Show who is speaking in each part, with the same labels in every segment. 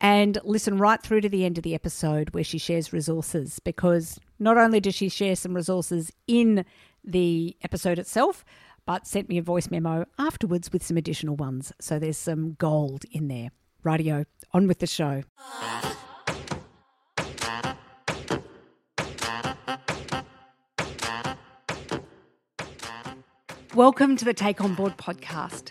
Speaker 1: and listen right through to the end of the episode where she shares resources because not only does she share some resources in the episode itself, but sent me a voice memo afterwards with some additional ones. So there's some gold in there. Radio, on with the show. Welcome to the Take On Board podcast.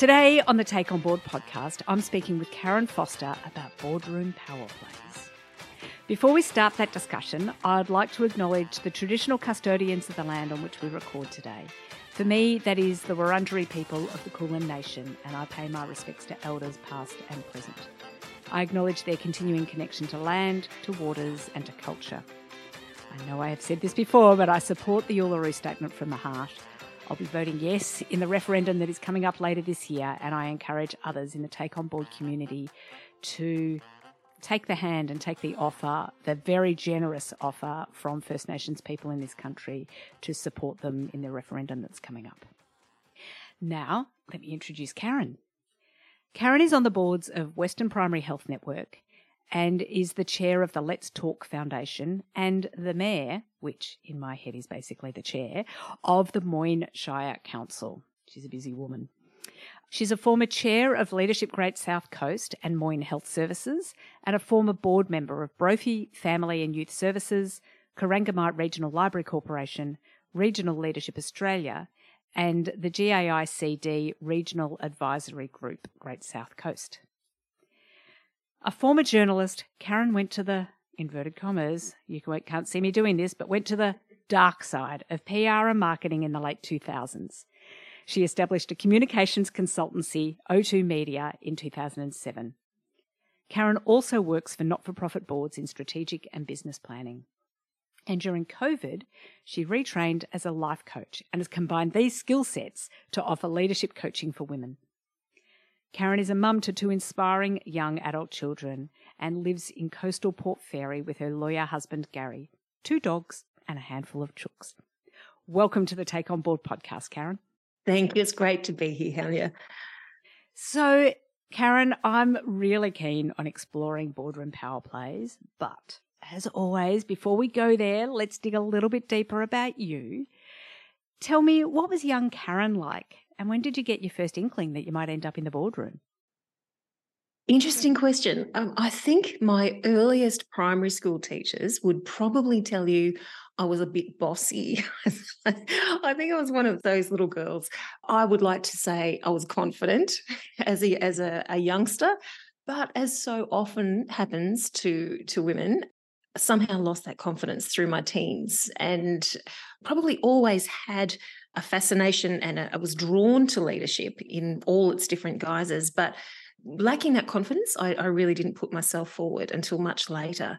Speaker 1: Today on the Take On Board podcast, I'm speaking with Karen Foster about boardroom power plays. Before we start that discussion, I'd like to acknowledge the traditional custodians of the land on which we record today. For me, that is the Wurundjeri people of the Kulin Nation, and I pay my respects to elders past and present. I acknowledge their continuing connection to land, to waters, and to culture. I know I have said this before, but I support the Uluru Statement from the Heart I'll be voting yes in the referendum that is coming up later this year, and I encourage others in the Take On Board community to take the hand and take the offer, the very generous offer from First Nations people in this country to support them in the referendum that's coming up. Now, let me introduce Karen. Karen is on the boards of Western Primary Health Network and is the chair of the Let's Talk Foundation and the mayor, which in my head is basically the chair, of the Moyne Shire Council. She's a busy woman. She's a former chair of Leadership Great South Coast and Moyne Health Services and a former board member of Brophy Family and Youth Services, Corangamite Regional Library Corporation, Regional Leadership Australia, and the GAICD Regional Advisory Group Great South Coast. A former journalist, Karen went to the inverted commas, you can't see me doing this, but went to the dark side of PR and marketing in the late 2000s. She established a communications consultancy, O2 Media, in 2007. Karen also works for not for profit boards in strategic and business planning. And during COVID, she retrained as a life coach and has combined these skill sets to offer leadership coaching for women. Karen is a mum to two inspiring young adult children and lives in coastal Port Fairy with her lawyer husband Gary, two dogs, and a handful of chooks. Welcome to the Take On Board podcast, Karen.
Speaker 2: Thank you. It's great to be here, Helia.
Speaker 1: So, Karen, I'm really keen on exploring boardroom power plays, but as always, before we go there, let's dig a little bit deeper about you. Tell me, what was young Karen like and when did you get your first inkling that you might end up in the boardroom?
Speaker 2: Interesting question. Um, I think my earliest primary school teachers would probably tell you I was a bit bossy. I think I was one of those little girls. I would like to say I was confident as a as a, a youngster, but as so often happens to to women, somehow lost that confidence through my teens and probably always had a fascination and I was drawn to leadership in all its different guises. But lacking that confidence, I, I, really didn't put myself forward until much later.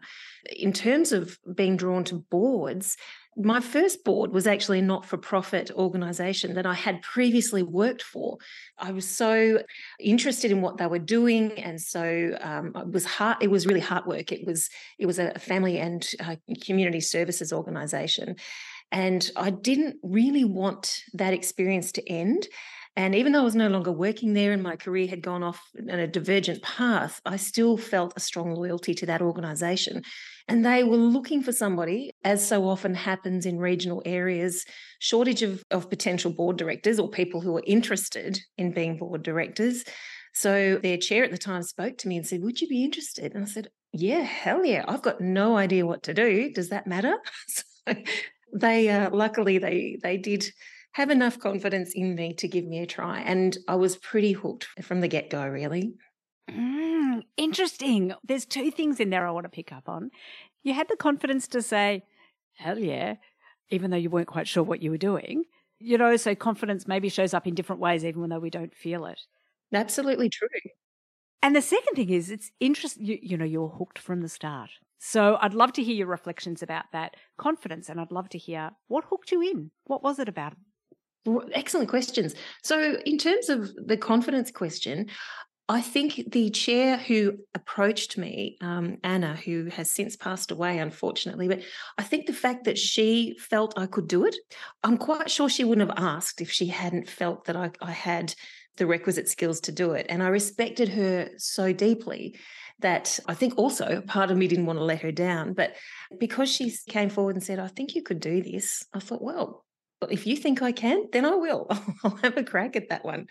Speaker 2: In terms of being drawn to boards, my first board was actually a not for profit organization that I had previously worked for. I was so interested in what they were doing. And so um, it was hard, it was really hard work. It was, it was a family and uh, community services organization. And I didn't really want that experience to end. And even though I was no longer working there and my career had gone off in a divergent path, I still felt a strong loyalty to that organization. And they were looking for somebody, as so often happens in regional areas, shortage of, of potential board directors or people who are interested in being board directors. So their chair at the time spoke to me and said, Would you be interested? And I said, Yeah, hell yeah. I've got no idea what to do. Does that matter? they uh, luckily they they did have enough confidence in me to give me a try, and I was pretty hooked from the get go. Really.
Speaker 1: Mm, interesting. There's two things in there I want to pick up on. You had the confidence to say, hell yeah, even though you weren't quite sure what you were doing. You know, so confidence maybe shows up in different ways, even though we don't feel it.
Speaker 2: Absolutely true.
Speaker 1: And the second thing is, it's interesting, you, you know, you're hooked from the start. So I'd love to hear your reflections about that confidence, and I'd love to hear what hooked you in. What was it about
Speaker 2: Excellent questions. So, in terms of the confidence question, I think the chair who approached me, um, Anna, who has since passed away, unfortunately, but I think the fact that she felt I could do it, I'm quite sure she wouldn't have asked if she hadn't felt that I, I had the requisite skills to do it. And I respected her so deeply that I think also part of me didn't want to let her down. But because she came forward and said, I think you could do this, I thought, well, if you think I can, then I will. I'll have a crack at that one.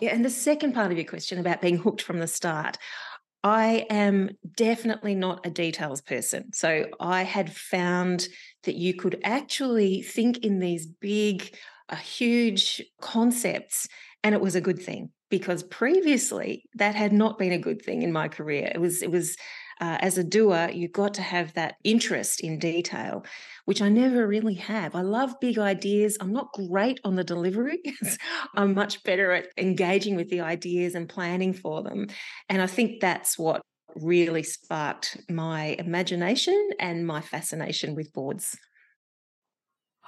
Speaker 2: Yeah. And the second part of your question about being hooked from the start, I am definitely not a details person. So I had found that you could actually think in these big, uh, huge concepts, and it was a good thing because previously that had not been a good thing in my career. It was, it was, uh, as a doer, you've got to have that interest in detail, which I never really have. I love big ideas. I'm not great on the delivery. I'm much better at engaging with the ideas and planning for them. And I think that's what really sparked my imagination and my fascination with boards.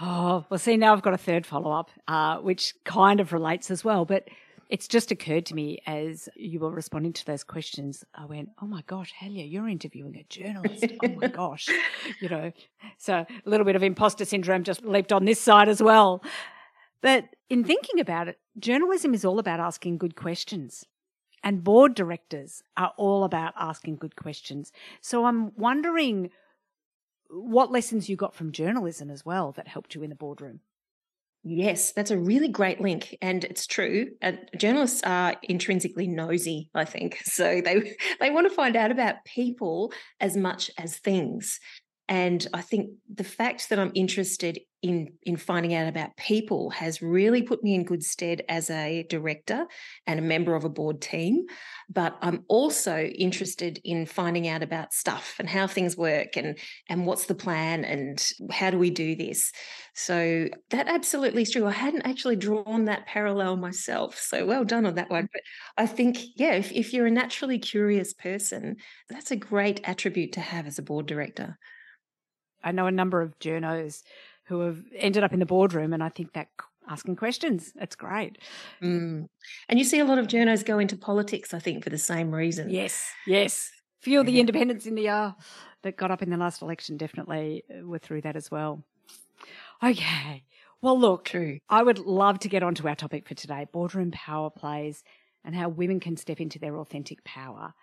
Speaker 1: Oh, well, see, now I've got a third follow up, uh, which kind of relates as well. But it's just occurred to me as you were responding to those questions. I went, "Oh my gosh, Helia, you're interviewing a journalist! oh my gosh, you know." So a little bit of imposter syndrome just leaped on this side as well. But in thinking about it, journalism is all about asking good questions. And board directors are all about asking good questions. So I'm wondering what lessons you got from journalism as well that helped you in the boardroom.
Speaker 2: Yes, that's a really great link, and it's true. Uh, journalists are intrinsically nosy, I think, so they they want to find out about people as much as things. And I think the fact that I'm interested in in finding out about people has really put me in good stead as a director and a member of a board team but i'm also interested in finding out about stuff and how things work and and what's the plan and how do we do this? So that absolutely is true. I hadn't actually drawn that parallel myself so well done on that one. Mm. But i think yeah if, if you're a naturally curious person that's a great attribute to have as a board director.
Speaker 1: I know a number of journos who have ended up in the boardroom, and I think that asking questions, it's great.
Speaker 2: Mm. And you see a lot of journos go into politics, I think, for the same reason.
Speaker 1: Yes, yes. Few of the independents in the uh, that got up in the last election definitely uh, were through that as well. Okay. Well, look,
Speaker 2: True.
Speaker 1: I would love to get on to our topic for today boardroom power plays and how women can step into their authentic power.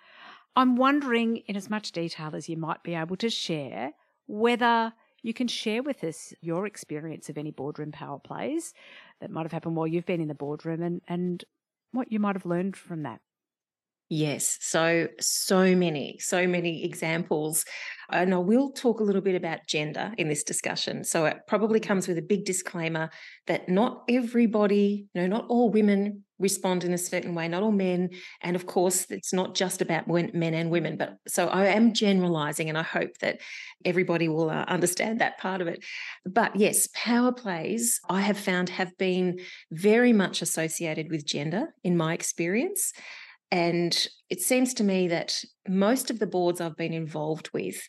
Speaker 1: I'm wondering, in as much detail as you might be able to share, whether you can share with us your experience of any boardroom power plays that might have happened while you've been in the boardroom and, and what you might have learned from that.
Speaker 2: Yes, so so many, so many examples. And I will talk a little bit about gender in this discussion. So it probably comes with a big disclaimer that not everybody, you know, not all women respond in a certain way, not all men. And of course, it's not just about men and women. But so I am generalizing, and I hope that everybody will uh, understand that part of it. But yes, power plays I have found have been very much associated with gender in my experience. And it seems to me that most of the boards I've been involved with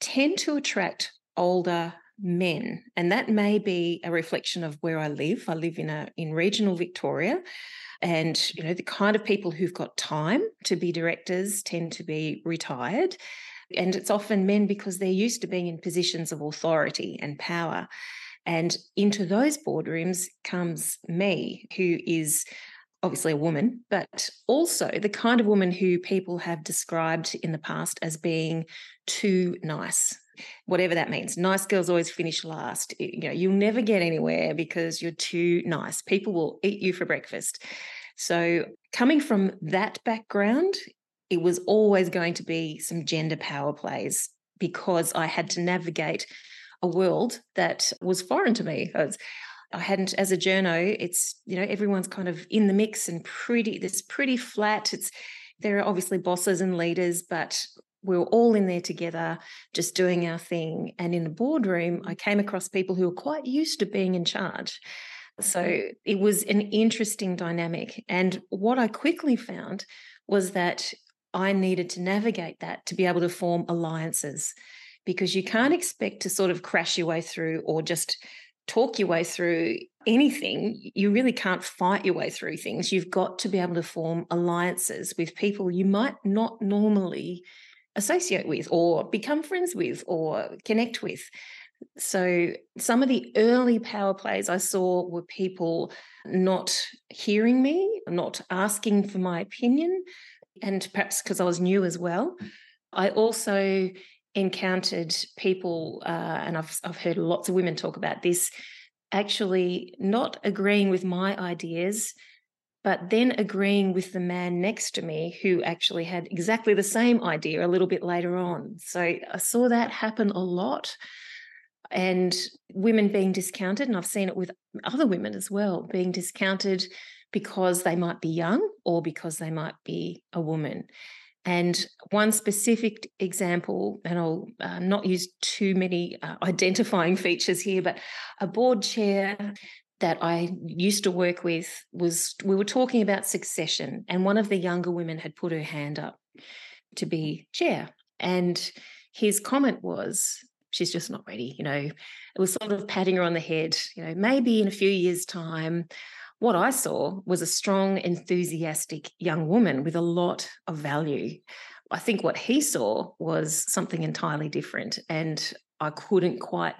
Speaker 2: tend to attract older men and that may be a reflection of where I live. I live in a in regional Victoria and you know the kind of people who've got time to be directors tend to be retired and it's often men because they're used to being in positions of authority and power and into those boardrooms comes me who is obviously a woman, but also the kind of woman who people have described in the past as being too nice. Whatever that means. Nice girls always finish last. You know, you'll never get anywhere because you're too nice. People will eat you for breakfast. So, coming from that background, it was always going to be some gender power plays because I had to navigate a world that was foreign to me. I, was, I hadn't, as a journo, it's, you know, everyone's kind of in the mix and pretty, it's pretty flat. It's, there are obviously bosses and leaders, but we were all in there together, just doing our thing. And in the boardroom, I came across people who were quite used to being in charge. So mm-hmm. it was an interesting dynamic. And what I quickly found was that I needed to navigate that to be able to form alliances because you can't expect to sort of crash your way through or just talk your way through anything. You really can't fight your way through things. You've got to be able to form alliances with people you might not normally associate with or become friends with or connect with. So, some of the early power plays I saw were people not hearing me, not asking for my opinion, and perhaps because I was new as well. I also encountered people, uh, and I've, I've heard lots of women talk about this, actually not agreeing with my ideas, but then agreeing with the man next to me who actually had exactly the same idea a little bit later on. So I saw that happen a lot. And women being discounted, and I've seen it with other women as well, being discounted because they might be young or because they might be a woman. And one specific example, and I'll uh, not use too many uh, identifying features here, but a board chair that I used to work with was we were talking about succession, and one of the younger women had put her hand up to be chair. And his comment was, She's just not ready. You know, it was sort of patting her on the head, you know, maybe in a few years' time, what I saw was a strong, enthusiastic young woman with a lot of value. I think what he saw was something entirely different. And I couldn't quite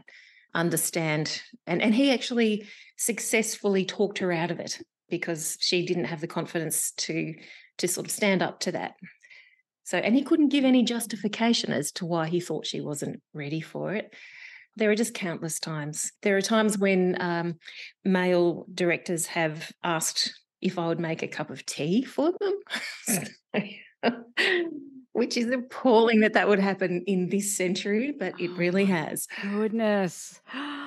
Speaker 2: understand. And, and he actually successfully talked her out of it because she didn't have the confidence to to sort of stand up to that. So, and he couldn't give any justification as to why he thought she wasn't ready for it. There are just countless times. There are times when um, male directors have asked if I would make a cup of tea for them, which is appalling that that would happen in this century, but it really has.
Speaker 1: Goodness.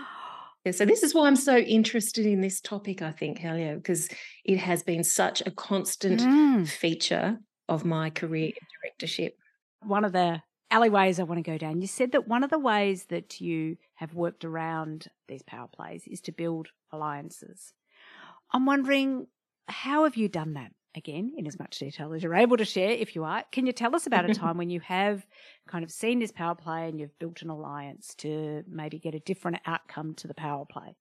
Speaker 2: Yeah, so this is why I'm so interested in this topic, I think, Helia, because it has been such a constant mm. feature of my career in directorship.
Speaker 1: One of the alleyways I want to go down. You said that one of the ways that you have worked around these power plays is to build alliances. I'm wondering, how have you done that? Again, in as much detail as you're able to share, if you are. Can you tell us about a time when you have kind of seen this power play and you've built an alliance to maybe get a different outcome to the power play?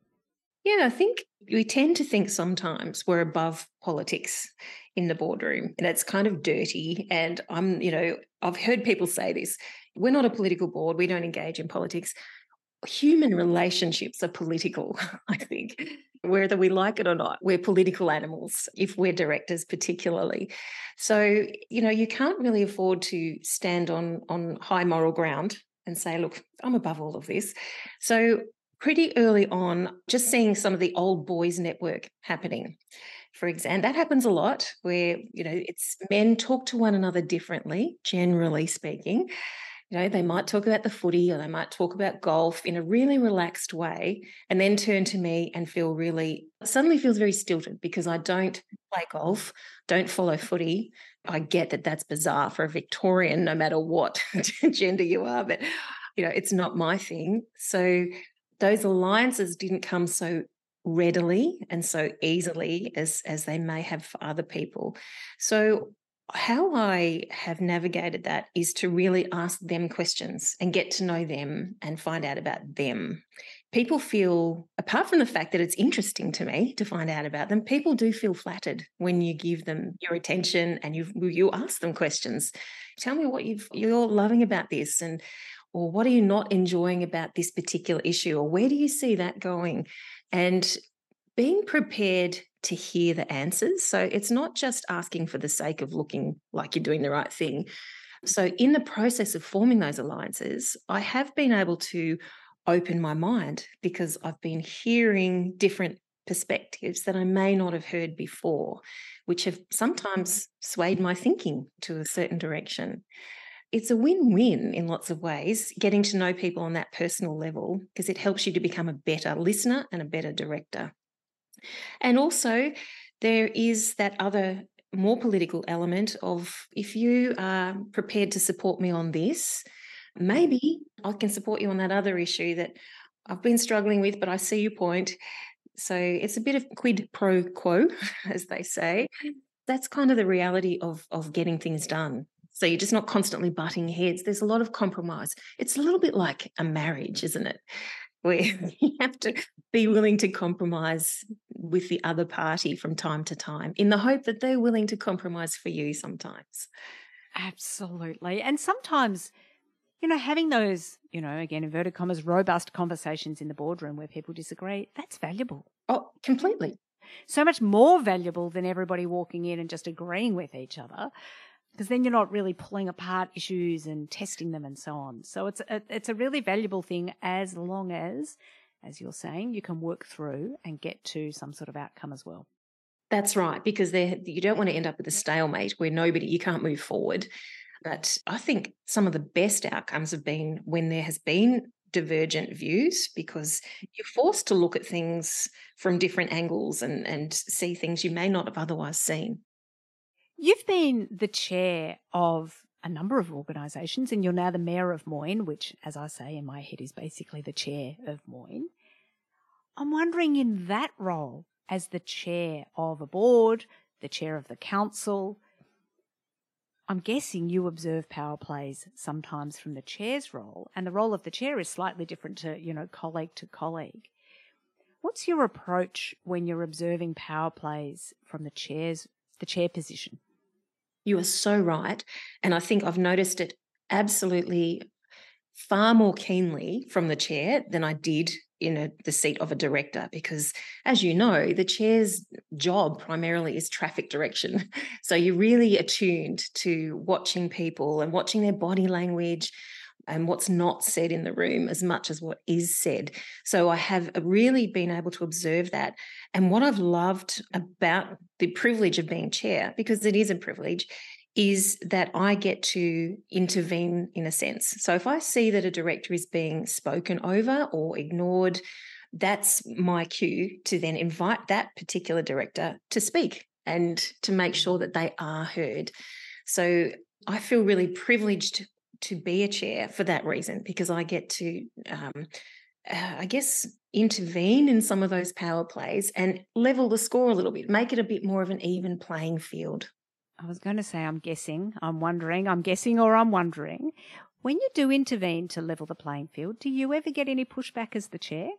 Speaker 2: Yeah, I think we tend to think sometimes we're above politics in the boardroom and it's kind of dirty. And I'm, you know, I've heard people say this we're not a political board, we don't engage in politics. Human relationships are political, I think, whether we like it or not. We're political animals, if we're directors, particularly. So, you know, you can't really afford to stand on, on high moral ground and say, look, I'm above all of this. So pretty early on, just seeing some of the old boys network happening. For example, that happens a lot where, you know, it's men talk to one another differently, generally speaking. You know, they might talk about the footy or they might talk about golf in a really relaxed way and then turn to me and feel really, suddenly feels very stilted because I don't play golf, don't follow footy. I get that that's bizarre for a Victorian, no matter what gender you are, but, you know, it's not my thing. So those alliances didn't come so readily and so easily as as they may have for other people. So how i have navigated that is to really ask them questions and get to know them and find out about them. People feel apart from the fact that it's interesting to me to find out about them people do feel flattered when you give them your attention and you you ask them questions. Tell me what you've you're loving about this and or what are you not enjoying about this particular issue? Or where do you see that going? And being prepared to hear the answers. So it's not just asking for the sake of looking like you're doing the right thing. So in the process of forming those alliances i have been able to open my mind because i've been hearing different perspectives that i may not have heard before which have sometimes swayed my thinking to a certain direction it's a win win in lots of ways, getting to know people on that personal level, because it helps you to become a better listener and a better director. And also, there is that other more political element of if you are prepared to support me on this, mm. maybe I can support you on that other issue that I've been struggling with, but I see your point. So it's a bit of quid pro quo, as they say. That's kind of the reality of, of getting things done. So you're just not constantly butting heads. There's a lot of compromise. It's a little bit like a marriage, isn't it? Where mm. you have to be willing to compromise with the other party from time to time in the hope that they're willing to compromise for you sometimes.
Speaker 1: Absolutely. And sometimes you know, having those, you know, again, inverted commas, robust conversations in the boardroom where people disagree, that's valuable.
Speaker 2: Oh, completely.
Speaker 1: So much more valuable than everybody walking in and just agreeing with each other. Because then you're not really pulling apart issues and testing them and so on. So it's a, it's a really valuable thing as long as, as you're saying, you can work through and get to some sort of outcome as well.
Speaker 2: That's right, because you don't want to end up with a stalemate where nobody, you can't move forward. But I think some of the best outcomes have been when there has been divergent views because you're forced to look at things from different angles and, and see things you may not have otherwise seen.
Speaker 1: You've been the chair of a number of organisations and you're now the mayor of Moyne, which, as I say in my head, is basically the chair of Moyne. I'm wondering in that role, as the chair of a board, the chair of the council, I'm guessing you observe power plays sometimes from the chair's role, and the role of the chair is slightly different to, you know, colleague to colleague. What's your approach when you're observing power plays from the chair's the chair position?
Speaker 2: You are so right. And I think I've noticed it absolutely far more keenly from the chair than I did in a, the seat of a director because as you know the chair's job primarily is traffic direction so you're really attuned to watching people and watching their body language and what's not said in the room as much as what is said so i have really been able to observe that and what i've loved about the privilege of being chair because it is a privilege is that I get to intervene in a sense. So if I see that a director is being spoken over or ignored, that's my cue to then invite that particular director to speak and to make sure that they are heard. So I feel really privileged to be a chair for that reason because I get to, um, uh, I guess, intervene in some of those power plays and level the score a little bit, make it a bit more of an even playing field.
Speaker 1: I was going to say, I'm guessing, I'm wondering, I'm guessing, or I'm wondering. When you do intervene to level the playing field, do you ever get any pushback as the chair?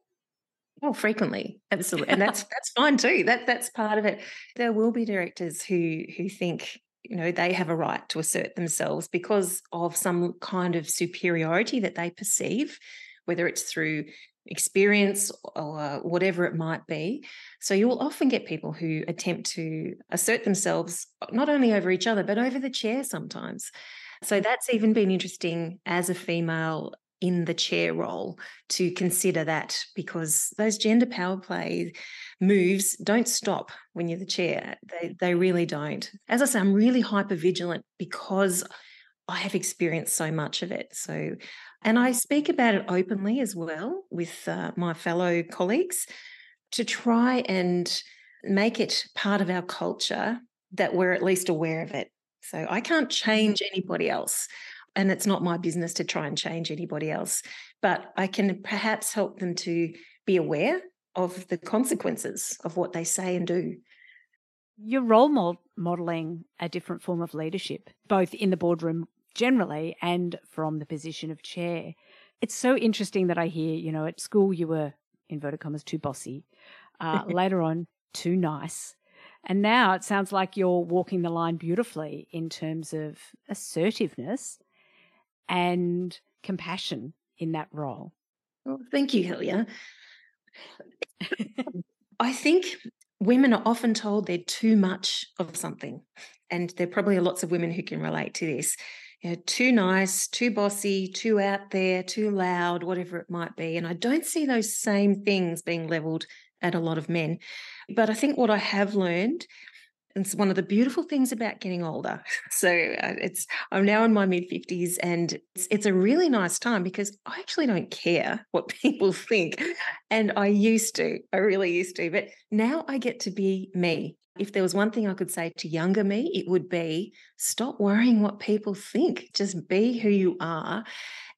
Speaker 2: Oh, frequently, absolutely, and that's that's fine too. That that's part of it. There will be directors who who think you know they have a right to assert themselves because of some kind of superiority that they perceive, whether it's through experience or whatever it might be. So you will often get people who attempt to assert themselves not only over each other, but over the chair sometimes. So that's even been interesting as a female in the chair role to consider that because those gender power play moves don't stop when you're the chair. They, they really don't. As I say, I'm really hyper vigilant because I have experienced so much of it. So and I speak about it openly as well with uh, my fellow colleagues to try and make it part of our culture that we're at least aware of it. So I can't change anybody else. And it's not my business to try and change anybody else. But I can perhaps help them to be aware of the consequences of what they say and do.
Speaker 1: You're role modeling a different form of leadership, both in the boardroom generally and from the position of chair. It's so interesting that I hear, you know, at school you were, inverted commas, too bossy. Uh, later on, too nice. And now it sounds like you're walking the line beautifully in terms of assertiveness and compassion in that role.
Speaker 2: Well, thank you, Helia. I think women are often told they're too much of something. And there probably are lots of women who can relate to this you know, too nice, too bossy, too out there, too loud, whatever it might be. And I don't see those same things being leveled at a lot of men. But I think what I have learned it's one of the beautiful things about getting older. So uh, it's I'm now in my mid 50s and it's, it's a really nice time because I actually don't care what people think. And I used to, I really used to, but now I get to be me. If there was one thing I could say to younger me, it would be stop worrying what people think. Just be who you are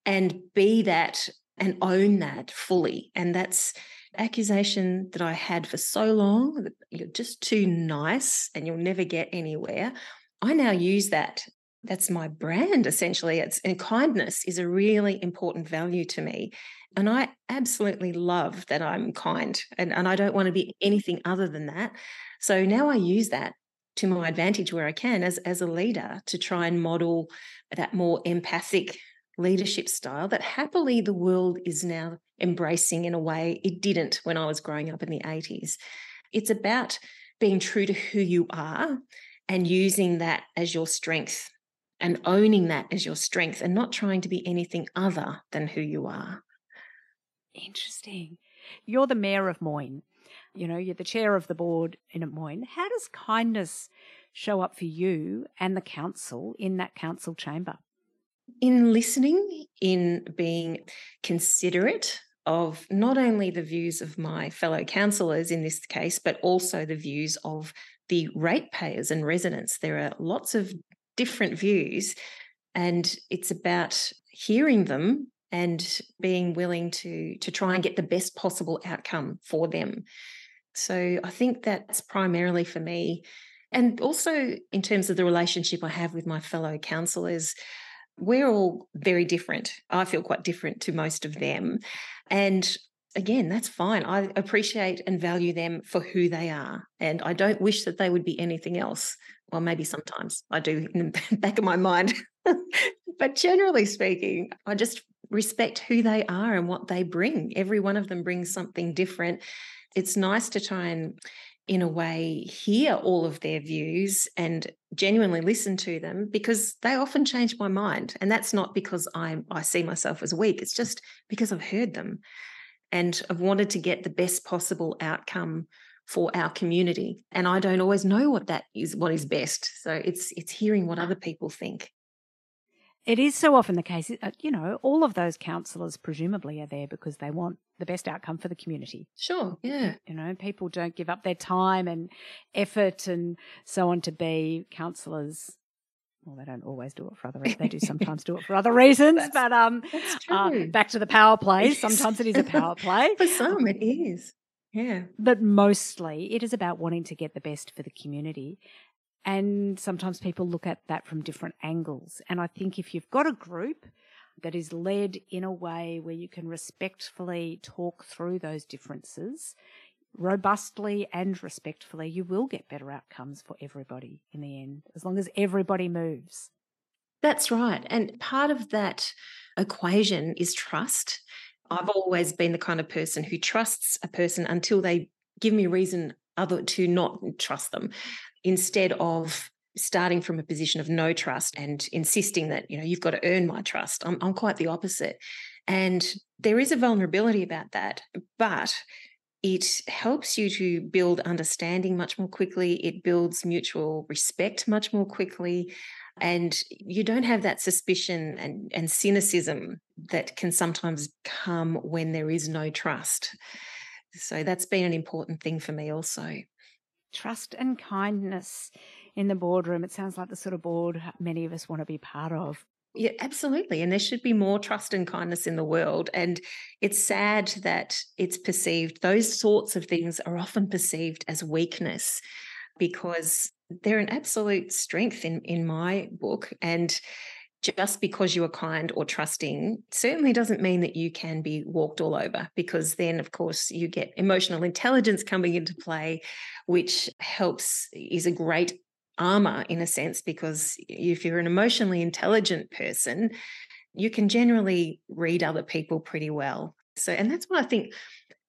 Speaker 2: and be that and own that fully. And that's accusation that I had for so long that you're just too nice and you'll never get anywhere. I now use that. That's my brand essentially. It's and kindness is a really important value to me. And I absolutely love that I'm kind and, and I don't want to be anything other than that. So now I use that to my advantage where I can as, as a leader to try and model that more empathic leadership style that happily the world is now embracing in a way it didn't when I was growing up in the 80s. It's about being true to who you are and using that as your strength and owning that as your strength and not trying to be anything other than who you are.
Speaker 1: Interesting. You're the mayor of Moyne. You know, you're the chair of the board in Moyne. How does kindness show up for you and the council in that council chamber?
Speaker 2: In listening, in being considerate of not only the views of my fellow councillors in this case, but also the views of the ratepayers and residents. There are lots of different views, and it's about hearing them and being willing to to try and get the best possible outcome for them. So I think that's primarily for me. And also in terms of the relationship I have with my fellow councillors, we're all very different. I feel quite different to most of them. And again, that's fine. I appreciate and value them for who they are. And I don't wish that they would be anything else. Well, maybe sometimes I do in the back of my mind. but generally speaking, I just respect who they are and what they bring. Every one of them brings something different. It's nice to try and in a way hear all of their views and genuinely listen to them because they often change my mind. And that's not because i i see myself as weak it's just because i've heard them and i've wanted to get the best possible outcome for our community. And i don't always know what that is what is best. So it's it's hearing what other people think
Speaker 1: it is so often the case, uh, you know, all of those councillors presumably are there because they want the best outcome for the community.
Speaker 2: Sure, yeah.
Speaker 1: You know, people don't give up their time and effort and so on to be councillors. Well, they don't always do it for other reasons. They do sometimes do it for other reasons. but um, uh, back to the power play. Sometimes it is a power play.
Speaker 2: for some, it is. Yeah.
Speaker 1: But mostly it is about wanting to get the best for the community. And sometimes people look at that from different angles. And I think if you've got a group that is led in a way where you can respectfully talk through those differences, robustly and respectfully, you will get better outcomes for everybody in the end, as long as everybody moves.
Speaker 2: That's right. And part of that equation is trust. I've always been the kind of person who trusts a person until they give me reason other to not trust them instead of starting from a position of no trust and insisting that you know you've got to earn my trust. I'm, I'm quite the opposite. And there is a vulnerability about that but it helps you to build understanding much more quickly. It builds mutual respect much more quickly. And you don't have that suspicion and, and cynicism that can sometimes come when there is no trust. So that's been an important thing for me also
Speaker 1: trust and kindness in the boardroom. It sounds like the sort of board many of us want to be part of.
Speaker 2: Yeah, absolutely. And there should be more trust and kindness in the world. And it's sad that it's perceived, those sorts of things are often perceived as weakness because they're an absolute strength in, in my book. And just because you are kind or trusting certainly doesn't mean that you can be walked all over because then of course you get emotional intelligence coming into play which helps is a great armor in a sense because if you're an emotionally intelligent person you can generally read other people pretty well. So and that's why i think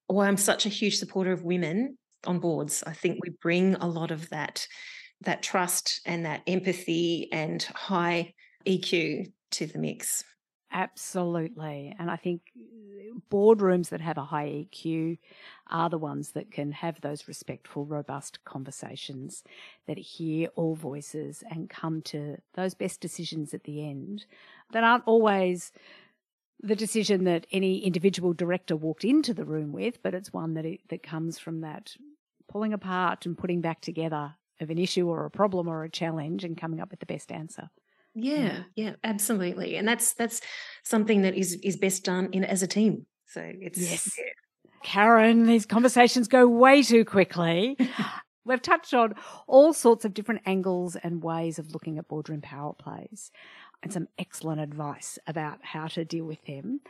Speaker 2: why i'm such a huge supporter of women on boards. I think we bring a lot of that that trust and that empathy and high EQ to the mix.
Speaker 1: Absolutely. And I think uh, boardrooms that have a high EQ are the ones that can have those respectful, robust conversations that hear all voices and come to those best decisions at the end that aren't always the decision that any individual director walked into the room with, but it's one that it, that comes from that pulling apart and putting back together of an issue or a problem or a challenge and coming up with the best answer.
Speaker 2: Yeah, mm. yeah, absolutely. And that's that's something that is is best done in as a team. So it's
Speaker 1: yes. Yeah. Karen, these conversations go way too quickly. We've touched on all sorts of different angles and ways of looking at boardroom power plays and some excellent advice about how to deal with them.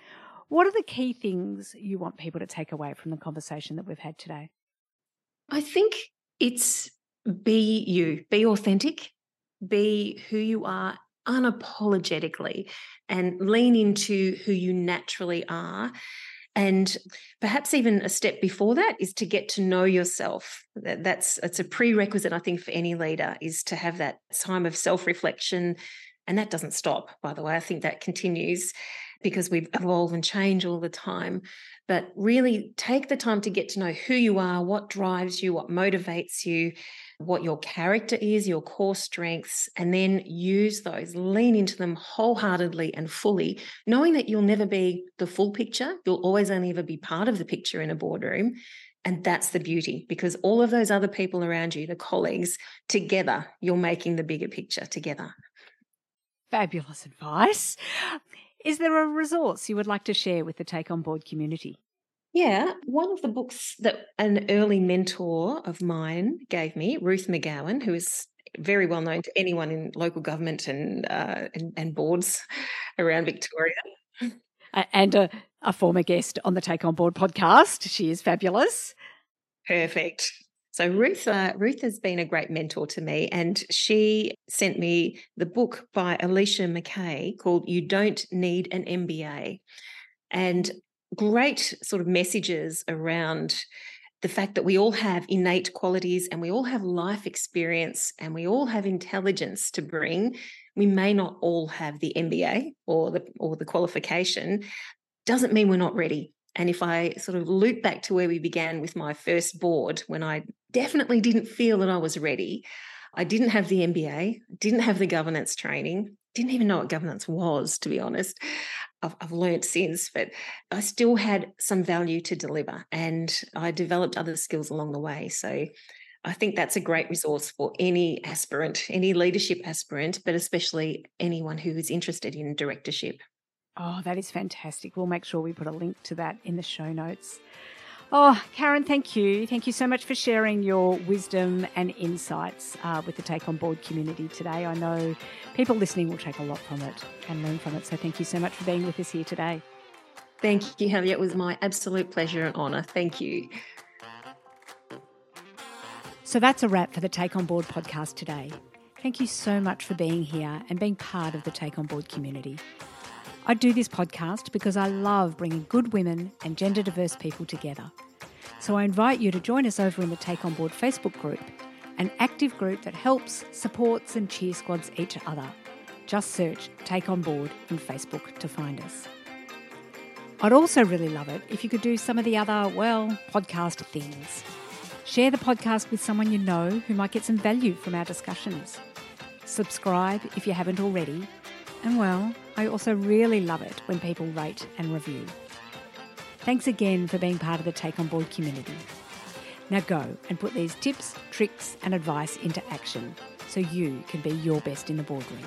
Speaker 1: What are the key things you want people to take away from the conversation that we've had today?
Speaker 2: I think it's be you, be authentic, be who you are unapologetically, and lean into who you naturally are. And perhaps even a step before that is to get to know yourself. That's it's a prerequisite, I think, for any leader is to have that time of self-reflection, and that doesn't stop, by the way. I think that continues because we evolve and change all the time. But really take the time to get to know who you are, what drives you, what motivates you, what your character is, your core strengths, and then use those, lean into them wholeheartedly and fully, knowing that you'll never be the full picture. You'll always only ever be part of the picture in a boardroom. And that's the beauty because all of those other people around you, the colleagues, together, you're making the bigger picture together.
Speaker 1: Fabulous advice. Is there a resource you would like to share with the Take On Board community?
Speaker 2: Yeah, one of the books that an early mentor of mine gave me, Ruth McGowan, who is very well known to anyone in local government and uh, and, and, boards around Victoria,
Speaker 1: and a, a former guest on the Take On Board podcast. She is fabulous.
Speaker 2: Perfect. So Ruth, uh, Ruth has been a great mentor to me, and she sent me the book by Alicia McKay called "You Don't Need an MBA," and great sort of messages around the fact that we all have innate qualities and we all have life experience and we all have intelligence to bring. We may not all have the MBA or the or the qualification. Doesn't mean we're not ready. And if I sort of loop back to where we began with my first board, when I definitely didn't feel that I was ready, I didn't have the MBA, didn't have the governance training, didn't even know what governance was, to be honest. I've, I've learned since, but I still had some value to deliver and I developed other skills along the way. So I think that's a great resource for any aspirant, any leadership aspirant, but especially anyone who is interested in directorship.
Speaker 1: Oh, that is fantastic. We'll make sure we put a link to that in the show notes. Oh, Karen, thank you. Thank you so much for sharing your wisdom and insights uh, with the Take On Board community today. I know people listening will take a lot from it and learn from it. So thank you so much for being with us here today.
Speaker 2: Thank you, Heather. It was my absolute pleasure and honour. Thank you.
Speaker 1: So that's a wrap for the Take On Board podcast today. Thank you so much for being here and being part of the Take On Board community. I do this podcast because I love bringing good women and gender diverse people together. So I invite you to join us over in the Take On Board Facebook group, an active group that helps, supports, and cheer squads each other. Just search Take On Board in Facebook to find us. I'd also really love it if you could do some of the other, well, podcast things. Share the podcast with someone you know who might get some value from our discussions. Subscribe if you haven't already and well, I also really love it when people rate and review. Thanks again for being part of the Take On Board community. Now go and put these tips, tricks, and advice into action so you can be your best in the boardroom.